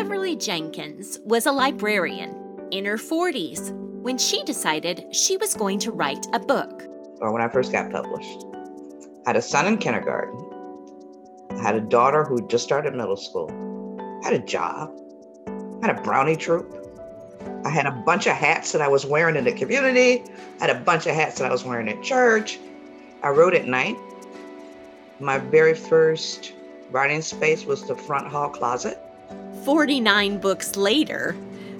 Beverly Jenkins was a librarian in her 40s when she decided she was going to write a book. Or when I first got published, I had a son in kindergarten. I had a daughter who just started middle school. I had a job. I had a brownie troop. I had a bunch of hats that I was wearing in the community. I had a bunch of hats that I was wearing at church. I wrote at night. My very first writing space was the front hall closet. 49 books later,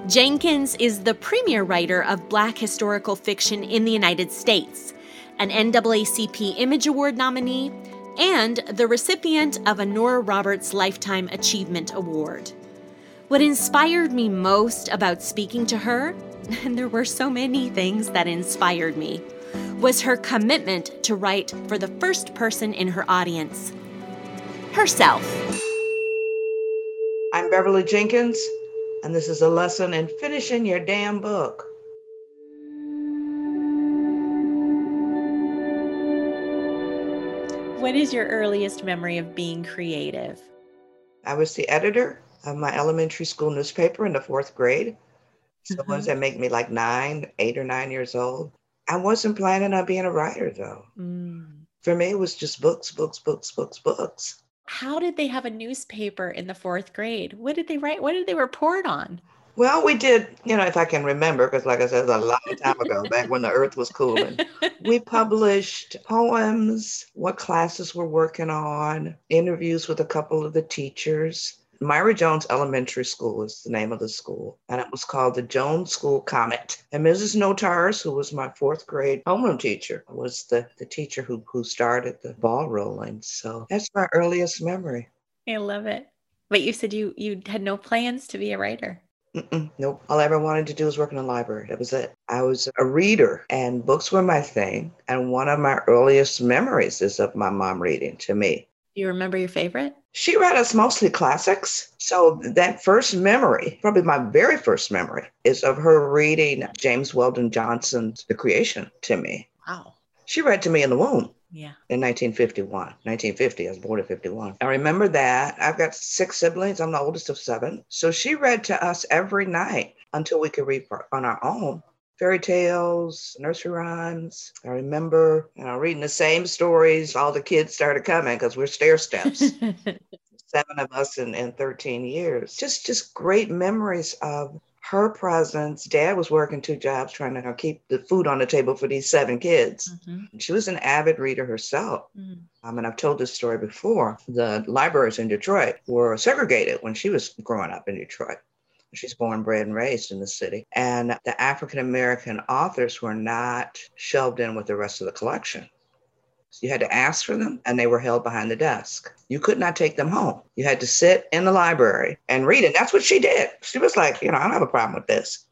Jenkins is the premier writer of Black historical fiction in the United States, an NAACP Image Award nominee, and the recipient of a Nora Roberts Lifetime Achievement Award. What inspired me most about speaking to her, and there were so many things that inspired me, was her commitment to write for the first person in her audience herself. I'm Beverly Jenkins, and this is a lesson in finishing your damn book. What is your earliest memory of being creative? I was the editor of my elementary school newspaper in the fourth grade. So mm-hmm. ones that make me like nine, eight or nine years old. I wasn't planning on being a writer though. Mm. For me, it was just books, books, books, books, books. How did they have a newspaper in the fourth grade? What did they write? What did they report on? Well, we did, you know, if I can remember, because like I said, a long time ago, back when the earth was cooling. we published poems, what classes we're working on, interviews with a couple of the teachers. Myra Jones Elementary School is the name of the school, and it was called the Jones School Comet. And Mrs. Notars, who was my fourth grade homeroom teacher, was the, the teacher who, who started the ball rolling. So that's my earliest memory. I love it. But you said you you had no plans to be a writer. Mm-mm, nope. All I ever wanted to do was work in a library. That was it. I was a reader, and books were my thing. And one of my earliest memories is of my mom reading to me. Do you remember your favorite? She read us mostly classics. So that first memory, probably my very first memory, is of her reading James Weldon Johnson's The Creation to me. Wow. She read to me in the womb. Yeah. In 1951, 1950, I was born in 51. I remember that. I've got six siblings. I'm the oldest of seven. So she read to us every night until we could read on our own fairy tales, nursery rhymes. I remember you know, reading the same stories. All the kids started coming because we're stair steps. Seven of us in, in 13 years. Just just great memories of her presence. Dad was working two jobs trying to keep the food on the table for these seven kids. Mm-hmm. She was an avid reader herself. Mm-hmm. Um, and I've told this story before. The libraries in Detroit were segregated when she was growing up in Detroit. She's born, bred, and raised in the city. And the African American authors were not shelved in with the rest of the collection. So you had to ask for them, and they were held behind the desk. You could not take them home. You had to sit in the library and read it. That's what she did. She was like, you know, I don't have a problem with this.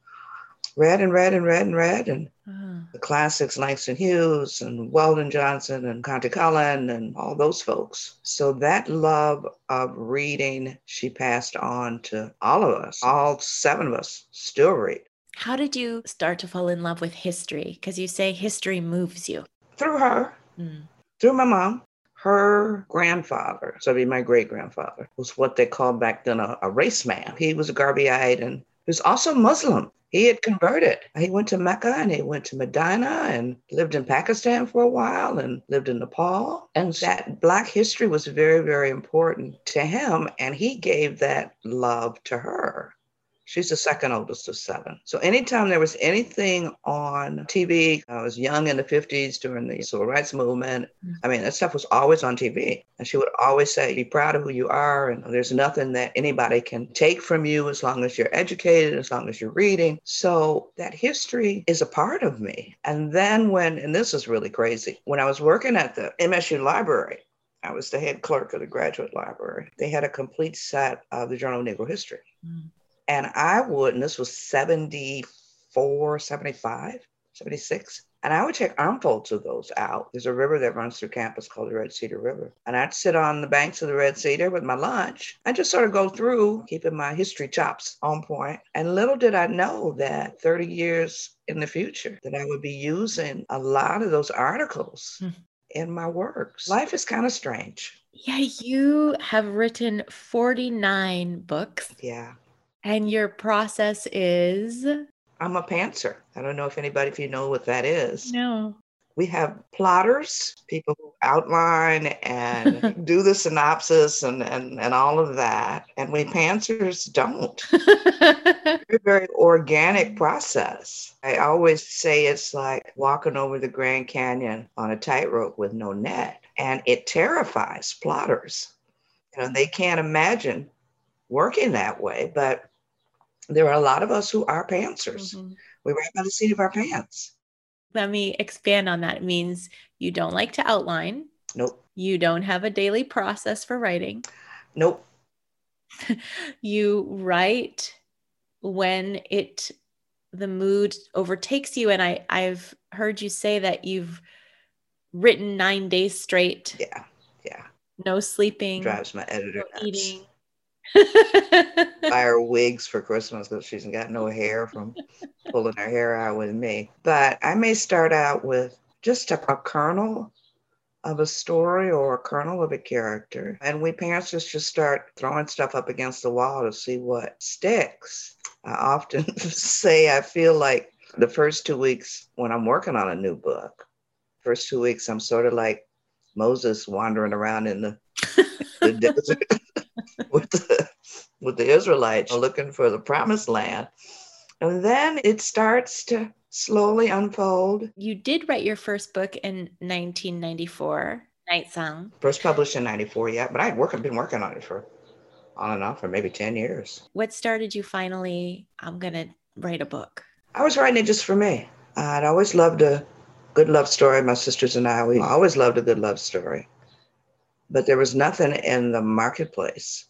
Read and read and read and read, and uh-huh. the classics, Langston Hughes and Weldon Johnson and Countee Cullen and all those folks. So that love of reading, she passed on to all of us. All seven of us still read. How did you start to fall in love with history? Because you say history moves you. Through her. Mm. Through my mom. Her grandfather, so be my great grandfather, was what they called back then a, a race man. He was a Garveyite and he was also Muslim. He had converted. He went to Mecca and he went to Medina and lived in Pakistan for a while and lived in Nepal. And that Black history was very, very important to him. And he gave that love to her. She's the second oldest of seven. So anytime there was anything on TV, I was young in the 50s during the civil rights movement. Mm-hmm. I mean, that stuff was always on TV. And she would always say, be proud of who you are. And there's nothing that anybody can take from you as long as you're educated, as long as you're reading. So that history is a part of me. And then when, and this is really crazy, when I was working at the MSU library, I was the head clerk of the graduate library. They had a complete set of the Journal of Negro History. Mm. And I would, and this was 74, 75, 76. And I would take armfuls of those out. There's a river that runs through campus called the Red Cedar River. And I'd sit on the banks of the Red Cedar with my lunch and just sort of go through, keeping my history chops on point. And little did I know that 30 years in the future, that I would be using a lot of those articles hmm. in my works. Life is kind of strange. Yeah, you have written 49 books. Yeah. And your process is? I'm a pantser. I don't know if anybody, if you know what that is. No. We have plotters, people who outline and do the synopsis and, and, and all of that. And we pantsers don't. it's a very organic process. I always say it's like walking over the Grand Canyon on a tightrope with no net. And it terrifies plotters. You know, they can't imagine working that way, but there are a lot of us who are pantsers. Mm-hmm. We write by the seat of our pants. Let me expand on that. It means you don't like to outline. Nope. You don't have a daily process for writing. Nope. you write when it the mood overtakes you and I I've heard you say that you've written 9 days straight. Yeah. Yeah. No sleeping. Drives my editor no nuts. eating. buy her wigs for Christmas because she's got no hair from pulling her hair out with me. But I may start out with just a, a kernel of a story or a kernel of a character. And we pantsers just, just start throwing stuff up against the wall to see what sticks. I often say I feel like the first two weeks when I'm working on a new book, first two weeks, I'm sort of like Moses wandering around in the, the desert with the with the Israelites looking for the promised land. And then it starts to slowly unfold. You did write your first book in 1994, Night Song. First published in 94, yeah, but I'd work, been working on it for on and off for maybe 10 years. What started you finally, I'm going to write a book? I was writing it just for me. I'd always loved a good love story. My sisters and I, we always loved a good love story. But there was nothing in the marketplace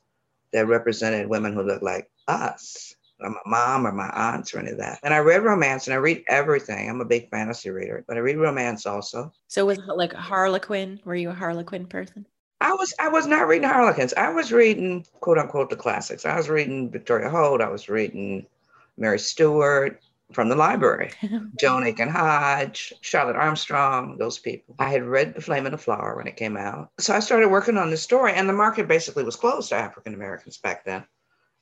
that represented women who looked like us, or my mom or my aunts or any of that. And I read romance and I read everything. I'm a big fantasy reader, but I read romance also. So was it like Harlequin? Were you a Harlequin person? I was I was not reading Harlequins. I was reading quote unquote the classics. I was reading Victoria Holt. I was reading Mary Stewart, from the library. Joan Aiken Hodge, Charlotte Armstrong, those people. I had read The Flame and the Flower when it came out. So I started working on this story, and the market basically was closed to African Americans back then, at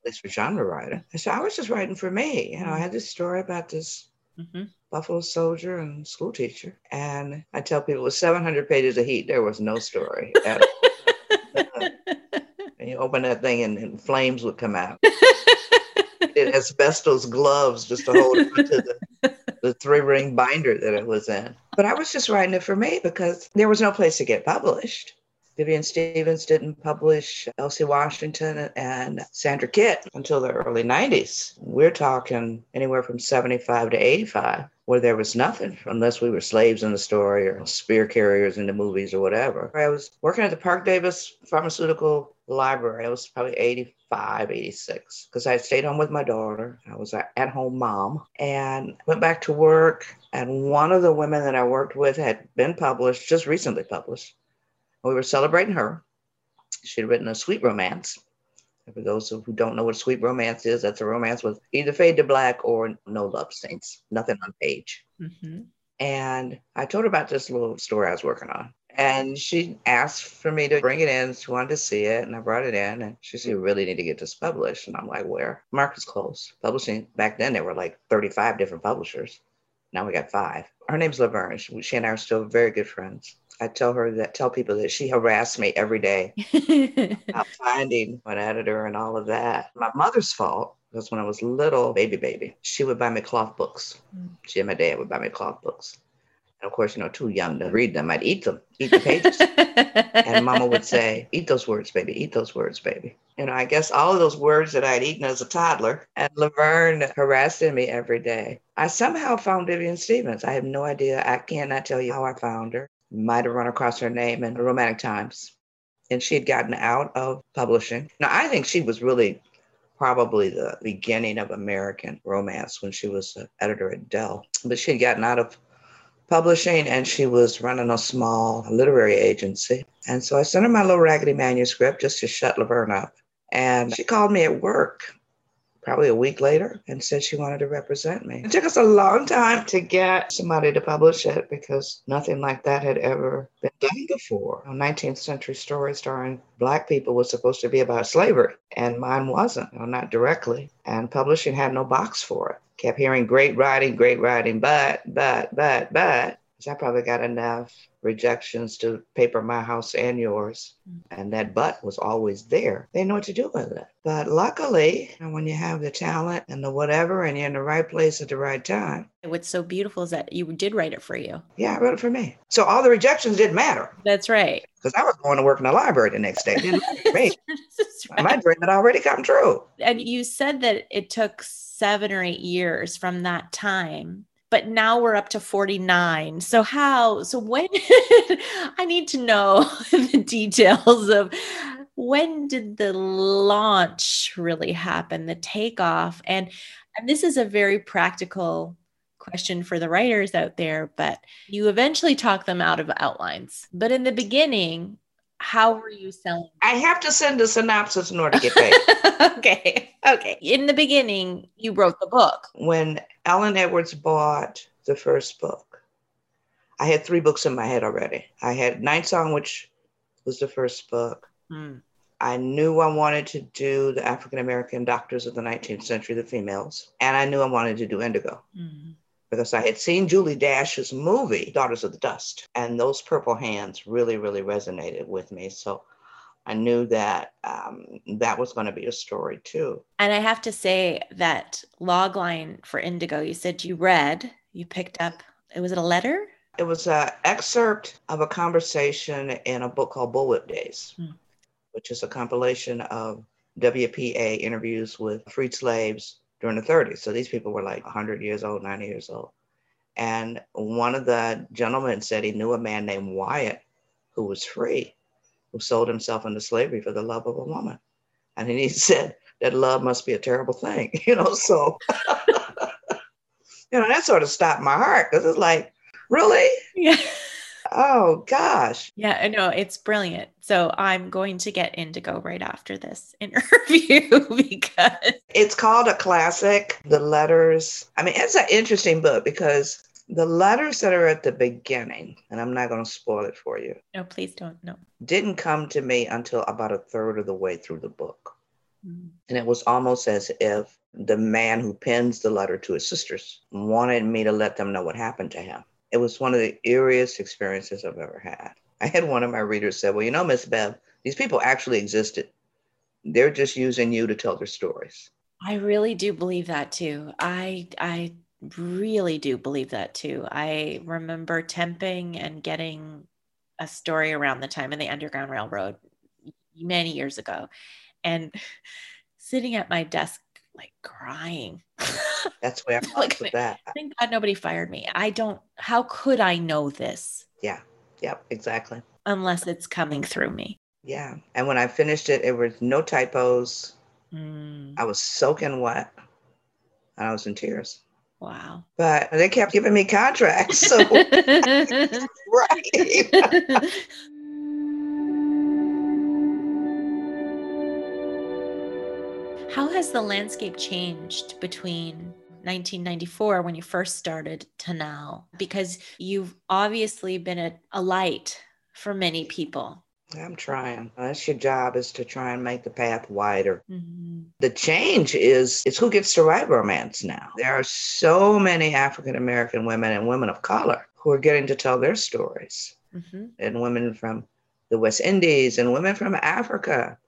least for genre writing. And so I was just writing for me. You know, I had this story about this mm-hmm. Buffalo soldier and school teacher. And I tell people with 700 pages of heat, there was no story at all. and you open that thing and, and flames would come out needed asbestos gloves just to hold it to the, the three ring binder that it was in. But I was just writing it for me because there was no place to get published. Vivian Stephens didn't publish Elsie Washington and Sandra Kitt until the early 90s. We're talking anywhere from 75 to 85, where there was nothing unless we were slaves in the story or spear carriers in the movies or whatever. I was working at the Parke-Davis Pharmaceutical Library. I was probably 85, 86, because I stayed home with my daughter. I was an at home mom and went back to work. And one of the women that I worked with had been published, just recently published we were celebrating her. She had written a sweet romance. For those who don't know what a sweet romance is, that's a romance with either fade to black or no love scenes, nothing on page. Mm-hmm. And I told her about this little story I was working on. And she asked for me to bring it in. She wanted to see it, and I brought it in. And she said, "You really need to get this published." And I'm like, "Where?" Market's closed. Publishing back then there were like 35 different publishers. Now we got five. Her name's Laverne. She, she and I are still very good friends. I tell her that, tell people that she harassed me every day about finding an editor and all of that. My mother's fault because when I was little, baby, baby, she would buy me cloth books. Mm. She and my dad would buy me cloth books. And of course, you know, too young to read them. I'd eat them, eat the pages. and mama would say, Eat those words, baby, eat those words, baby. You know, I guess all of those words that I'd eaten as a toddler. And Laverne harassing me every day. I somehow found Vivian Stephens. I have no idea. I cannot tell you how I found her might have run across her name in Romantic Times. And she had gotten out of publishing. Now, I think she was really probably the beginning of American romance when she was an editor at Dell. But she had gotten out of publishing and she was running a small literary agency. And so I sent her my little raggedy manuscript just to shut Laverne up. And she called me at work probably a week later and said she wanted to represent me. It took us a long time to get somebody to publish it because nothing like that had ever been done before. A 19th century story starring Black people was supposed to be about slavery, and mine wasn't, well, not directly. And publishing had no box for it. Kept hearing great writing, great writing, but, but, but, but. I probably got enough rejections to paper my house and yours. Mm. And that but was always there. They know what to do with it. But luckily, when you have the talent and the whatever, and you're in the right place at the right time. What's so beautiful is that you did write it for you. Yeah, I wrote it for me. So all the rejections didn't matter. That's right. Because I was going to work in the library the next day. It didn't matter me. right. My dream had already come true. And you said that it took seven or eight years from that time but now we're up to 49 so how so when i need to know the details of when did the launch really happen the takeoff? And and this is a very practical question for the writers out there but you eventually talk them out of outlines. But in the beginning how were you selling? I have to send a synopsis in order to get paid. okay. Okay. In the beginning, you wrote the book. When Ellen Edwards bought the first book, I had three books in my head already. I had Night Song, which was the first book. Mm. I knew I wanted to do the African American doctors of the 19th century, the females, and I knew I wanted to do Indigo. Mm because I had seen Julie Dash's movie, Daughters of the Dust, and those purple hands really, really resonated with me. So I knew that um, that was going to be a story too. And I have to say that logline for Indigo, you said you read, you picked up, it was it a letter? It was an excerpt of a conversation in a book called Bullwhip Days, hmm. which is a compilation of WPA interviews with freed slaves during the 30s. So these people were like 100 years old, 90 years old. And one of the gentlemen said he knew a man named Wyatt who was free, who sold himself into slavery for the love of a woman. And he said that love must be a terrible thing, you know. So, you know, that sort of stopped my heart because it's like, really? Yeah. Oh gosh. Yeah, I know it's brilliant. So I'm going to get Indigo right after this interview because it's called a classic. The letters. I mean, it's an interesting book because the letters that are at the beginning, and I'm not going to spoil it for you. No, please don't. No. Didn't come to me until about a third of the way through the book. Mm. And it was almost as if the man who pens the letter to his sisters wanted me to let them know what happened to him it was one of the eeriest experiences I've ever had. I had one of my readers say, Well, you know, Miss Bev, these people actually existed. They're just using you to tell their stories. I really do believe that too. I I really do believe that too. I remember temping and getting a story around the time in the Underground Railroad many years ago. And sitting at my desk like crying. That's where I'm like, with that. Thank God nobody fired me. I don't. How could I know this? Yeah. Yep. Exactly. Unless it's coming through me. Yeah. And when I finished it, it was no typos. Mm. I was soaking wet, and I was in tears. Wow. But they kept giving me contracts. So, right. How has the landscape changed between 1994 when you first started to now? Because you've obviously been a, a light for many people. I'm trying. That's your job is to try and make the path wider. Mm-hmm. The change is it's who gets to write romance now. There are so many African American women and women of color who are getting to tell their stories. Mm-hmm. And women from the West Indies and women from Africa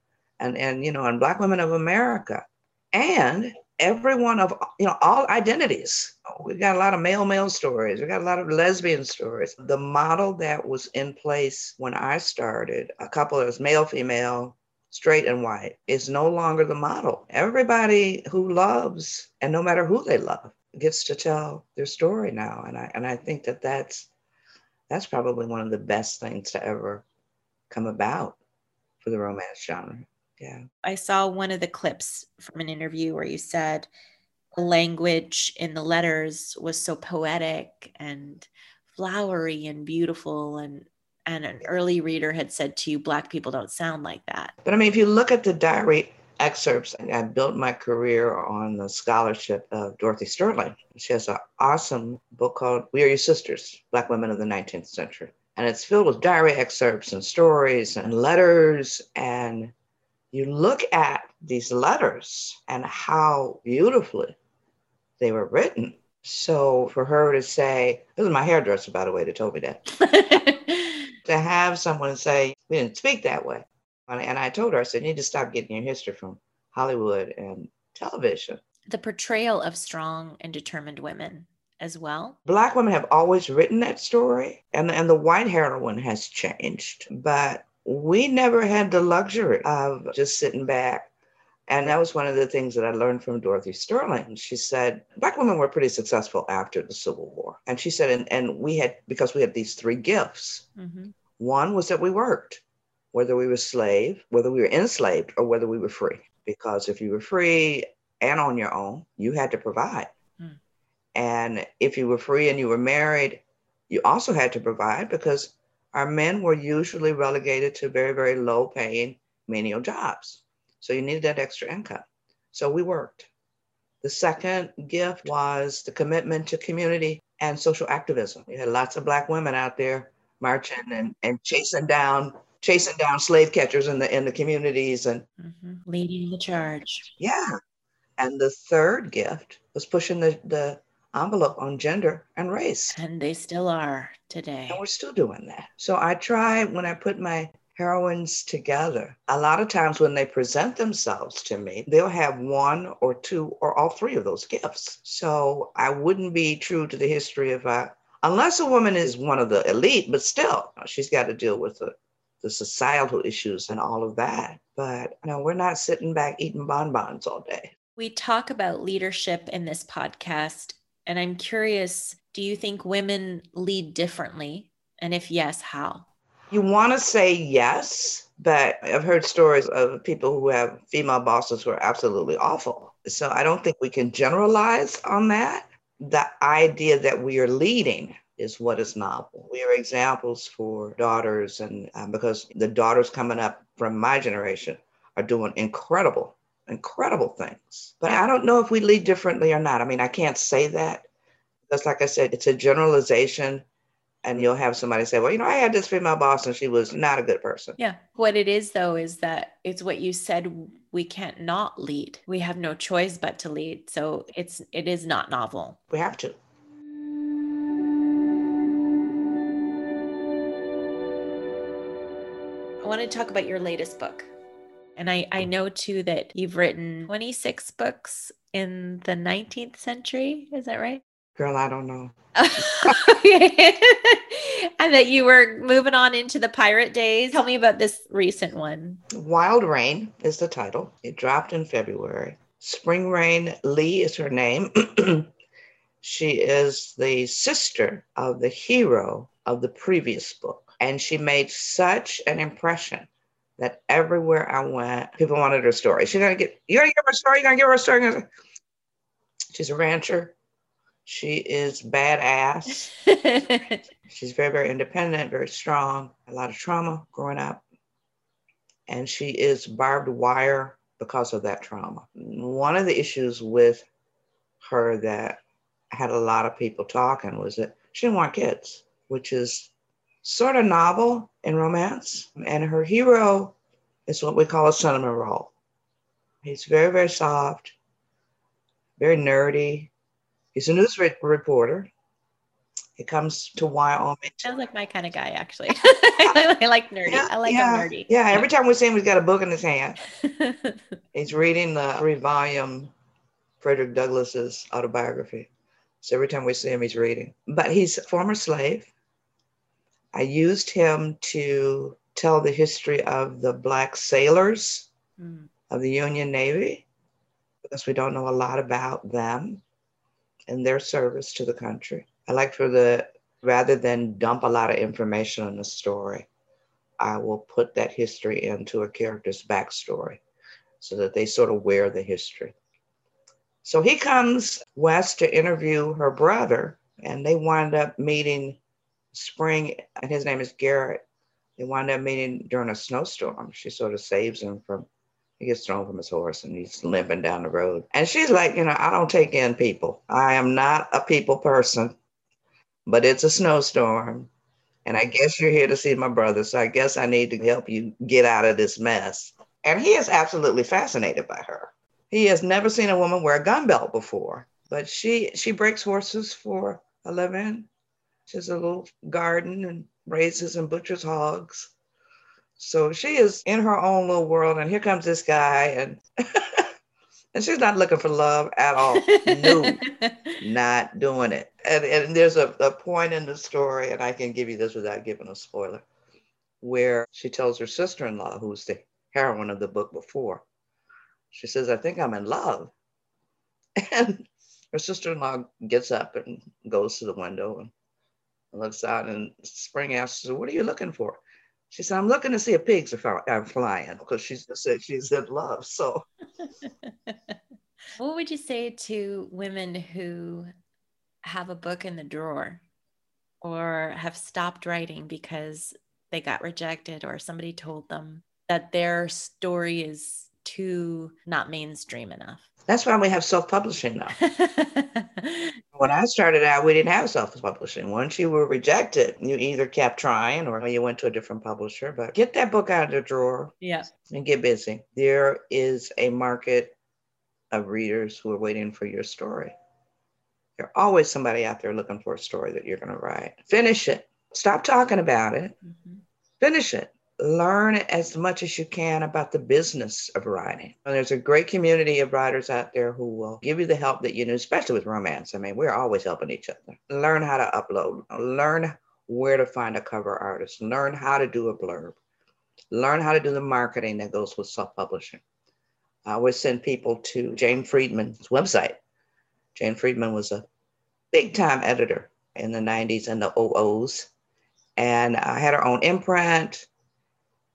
and, and you know, and Black women of America, and everyone of you know all identities. We've got a lot of male male stories. We've got a lot of lesbian stories. The model that was in place when I started, a couple of male female, straight and white, is no longer the model. Everybody who loves, and no matter who they love, gets to tell their story now, and I and I think that that's that's probably one of the best things to ever come about for the romance genre. Yeah. I saw one of the clips from an interview where you said the language in the letters was so poetic and flowery and beautiful and and an early reader had said to you black people don't sound like that but i mean if you look at the diary excerpts. I built my career on the scholarship of Dorothy Sterling. She has an awesome book called We Are Your Sisters Black Women of the 19th Century. And it's filled with diary excerpts and stories and letters. And you look at these letters and how beautifully they were written. So for her to say, this is my hairdresser, by the way, that told me that. to have someone say, we didn't speak that way. And I told her, I said, you need to stop getting your history from Hollywood and television. The portrayal of strong and determined women as well. Black women have always written that story, and, and the white heroine has changed. But we never had the luxury of just sitting back. And that was one of the things that I learned from Dorothy Sterling. She said, Black women were pretty successful after the Civil War. And she said, and, and we had, because we had these three gifts. Mm-hmm. One was that we worked whether we were slave, whether we were enslaved, or whether we were free. Because if you were free and on your own, you had to provide. Mm. And if you were free and you were married, you also had to provide because our men were usually relegated to very, very low paying menial jobs. So you needed that extra income. So we worked. The second gift was the commitment to community and social activism. We had lots of Black women out there marching and, and chasing down chasing down slave catchers in the in the communities and mm-hmm. leading the charge. Yeah. And the third gift was pushing the, the envelope on gender and race. And they still are today. And we're still doing that. So I try when I put my heroines together, a lot of times when they present themselves to me, they'll have one or two or all three of those gifts. So I wouldn't be true to the history if I, uh, unless a woman is one of the elite, but still, she's got to deal with the the societal issues and all of that. But you know, we're not sitting back eating bonbons all day. We talk about leadership in this podcast, and I'm curious do you think women lead differently? And if yes, how? You want to say yes, but I've heard stories of people who have female bosses who are absolutely awful. So I don't think we can generalize on that. The idea that we are leading is what is novel. We are examples for daughters, and um, because the daughters coming up from my generation are doing incredible, incredible things. But I don't know if we lead differently or not. I mean, I can't say that. Because, like I said, it's a generalization. And you'll have somebody say, well, you know, I had this female boss and she was not a good person. Yeah. What it is, though, is that it's what you said we can't not lead. We have no choice but to lead. So it's, it is not novel. We have to. I want to talk about your latest book. And I, I know too that you've written 26 books in the 19th century. Is that right? Girl, I don't know. and that you were moving on into the pirate days. Tell me about this recent one. Wild Rain is the title. It dropped in February. Spring Rain Lee is her name. she is the sister of the hero of the previous book. And she made such an impression that everywhere I went, people wanted her story. She's gonna get, you're gonna give her a story, you're gonna give her a story. She's a rancher. She is badass. She's very, very independent, very strong, a lot of trauma growing up. And she is barbed wire because of that trauma. One of the issues with her that had a lot of people talking was that she didn't want kids, which is sort of novel in romance. And her hero is what we call a cinnamon roll. He's very, very soft, very nerdy. He's a news re- reporter. He comes to Wyoming. Sounds like my kind of guy, actually. I like nerdy. Yeah, I like yeah, nerdy. Yeah, every time we see him, he's got a book in his hand. he's reading the three volume Frederick Douglass's autobiography. So every time we see him, he's reading. But he's a former slave. I used him to tell the history of the Black sailors mm. of the Union Navy because we don't know a lot about them and their service to the country. I like for the, rather than dump a lot of information on the story, I will put that history into a character's backstory so that they sort of wear the history. So he comes west to interview her brother, and they wind up meeting spring, and his name is Garrett. They wind up meeting during a snowstorm. She sort of saves him from He gets thrown from his horse and he's limping down the road. And she's like, you know, I don't take in people. I am not a people person, but it's a snowstorm. And I guess you're here to see my brother. So I guess I need to help you get out of this mess. And he is absolutely fascinated by her. He has never seen a woman wear a gun belt before, but she she breaks horses for a living. She has a little garden and raises and butchers hogs. So she is in her own little world, and here comes this guy, and and she's not looking for love at all. no, not doing it. And, and there's a, a point in the story, and I can give you this without giving a spoiler, where she tells her sister-in-law, who's the heroine of the book before, she says, "I think I'm in love," and her sister-in-law gets up and goes to the window and looks out, and Spring asks her, "What are you looking for?" She said, I'm looking to see if pigs are, are flying because she said she's in love. So, what would you say to women who have a book in the drawer or have stopped writing because they got rejected or somebody told them that their story is too not mainstream enough? That's why we have self publishing now. when I started out, we didn't have self publishing. Once you were rejected, you either kept trying or you went to a different publisher. But get that book out of the drawer yeah. and get busy. There is a market of readers who are waiting for your story. There's always somebody out there looking for a story that you're going to write. Finish it. Stop talking about it. Mm-hmm. Finish it learn as much as you can about the business of writing. And there's a great community of writers out there who will give you the help that you need, especially with romance. I mean, we're always helping each other. Learn how to upload, learn where to find a cover artist, learn how to do a blurb, learn how to do the marketing that goes with self publishing. I always send people to Jane Friedman's website. Jane Friedman was a big time editor in the 90s and the 00s. And I had her own imprint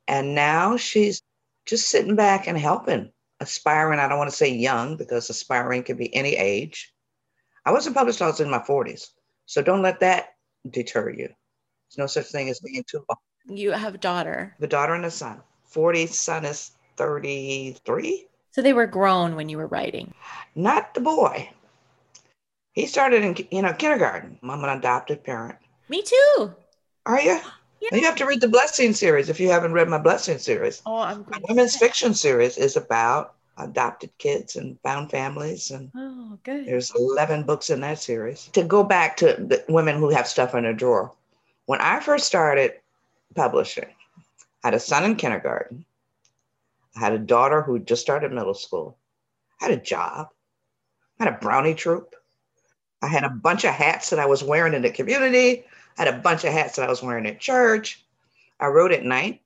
and now she's just sitting back and helping, aspiring. I don't want to say young because aspiring can be any age. I wasn't published until I was in my 40s. So don't let that deter you. There's no such thing as being too old. You have a daughter. The daughter and a son. 40, son is 33. So they were grown when you were writing. Not the boy. He started in you know kindergarten. I'm an adopted parent. Me too. Are you? Yeah. You have to read the Blessing series if you haven't read my Blessing series. Oh, I'm my women's fiction series is about adopted kids and found families and oh good. there's 11 books in that series. To go back to the women who have stuff in their drawer. When i first started publishing i had a son in kindergarten. I had a daughter who just started middle school. I had a job. I had a brownie troop. I had a bunch of hats that i was wearing in the community I had a bunch of hats that I was wearing at church. I wrote at night.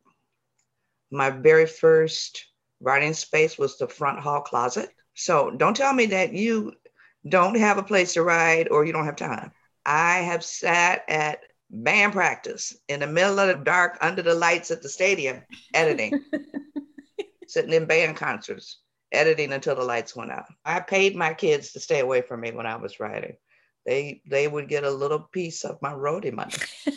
My very first writing space was the front hall closet. So don't tell me that you don't have a place to write or you don't have time. I have sat at band practice in the middle of the dark under the lights at the stadium editing, sitting in band concerts, editing until the lights went out. I paid my kids to stay away from me when I was writing they they would get a little piece of my roadie money.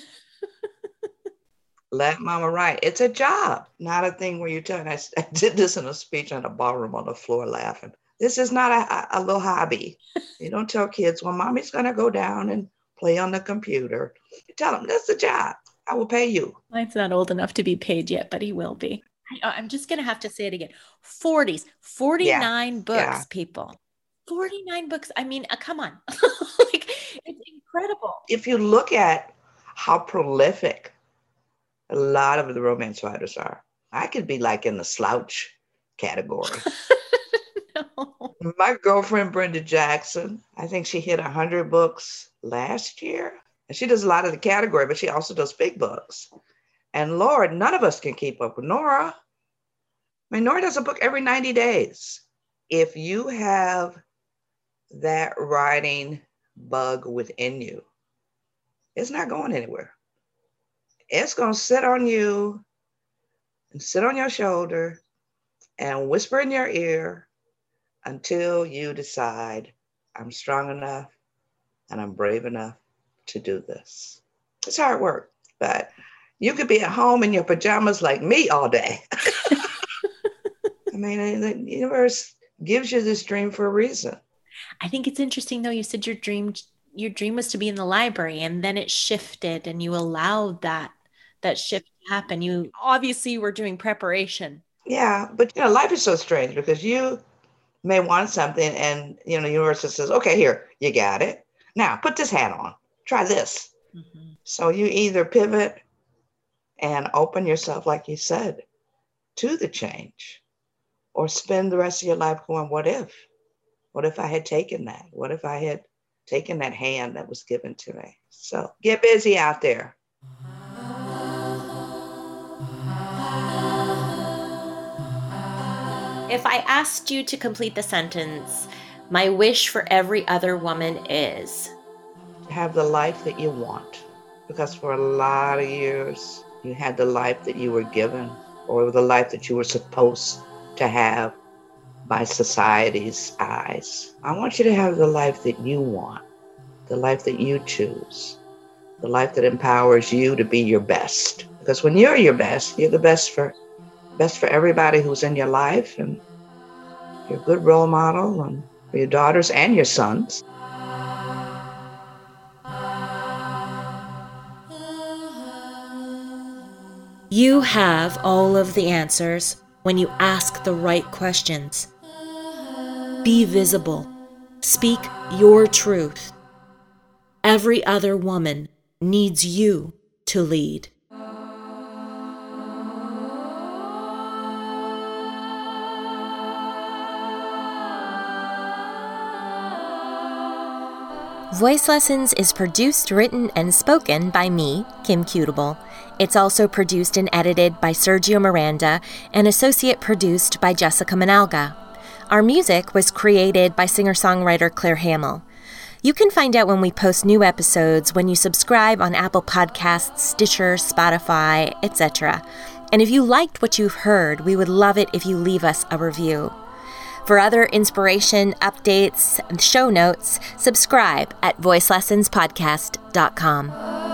Let mama write. It's a job, not a thing where you tell. I, I did this in a speech in a ballroom on the floor laughing. This is not a, a little hobby. You don't tell kids, well, mommy's going to go down and play on the computer. You tell them, that's a job. I will pay you. Mine's not old enough to be paid yet, but he will be. I, am just going to have to say it again 40s, 49 yeah. books, yeah. people. 49 books. I mean, uh, come on. it's incredible. If you look at how prolific a lot of the romance writers are, I could be like in the slouch category. no. My girlfriend, Brenda Jackson, I think she hit 100 books last year. And she does a lot of the category, but she also does big books. And Lord, none of us can keep up with Nora. I mean, Nora does a book every 90 days. If you have that writing bug within you, it's not going anywhere. It's going to sit on you and sit on your shoulder and whisper in your ear until you decide I'm strong enough and I'm brave enough to do this. It's hard work, but you could be at home in your pajamas like me all day. I mean, the universe gives you this dream for a reason. I think it's interesting though. You said your dream your dream was to be in the library and then it shifted and you allowed that that shift to happen. You obviously were doing preparation. Yeah, but you know, life is so strange because you may want something and you know, the universe says, Okay, here, you got it. Now put this hat on. Try this. Mm-hmm. So you either pivot and open yourself, like you said, to the change, or spend the rest of your life going, What if? What if I had taken that? What if I had taken that hand that was given to me? So get busy out there. If I asked you to complete the sentence, my wish for every other woman is to have the life that you want. Because for a lot of years, you had the life that you were given or the life that you were supposed to have by society's eyes. I want you to have the life that you want, the life that you choose, the life that empowers you to be your best. Because when you're your best, you're the best for best for everybody who's in your life and you're a good role model and for your daughters and your sons. You have all of the answers when you ask the right questions. Be visible. Speak your truth. Every other woman needs you to lead. Voice Lessons is produced, written, and spoken by me, Kim Cutable. It's also produced and edited by Sergio Miranda and associate produced by Jessica Manalga. Our music was created by singer songwriter Claire Hamill. You can find out when we post new episodes when you subscribe on Apple Podcasts, Stitcher, Spotify, etc. And if you liked what you've heard, we would love it if you leave us a review. For other inspiration, updates, and show notes, subscribe at voicelessonspodcast.com.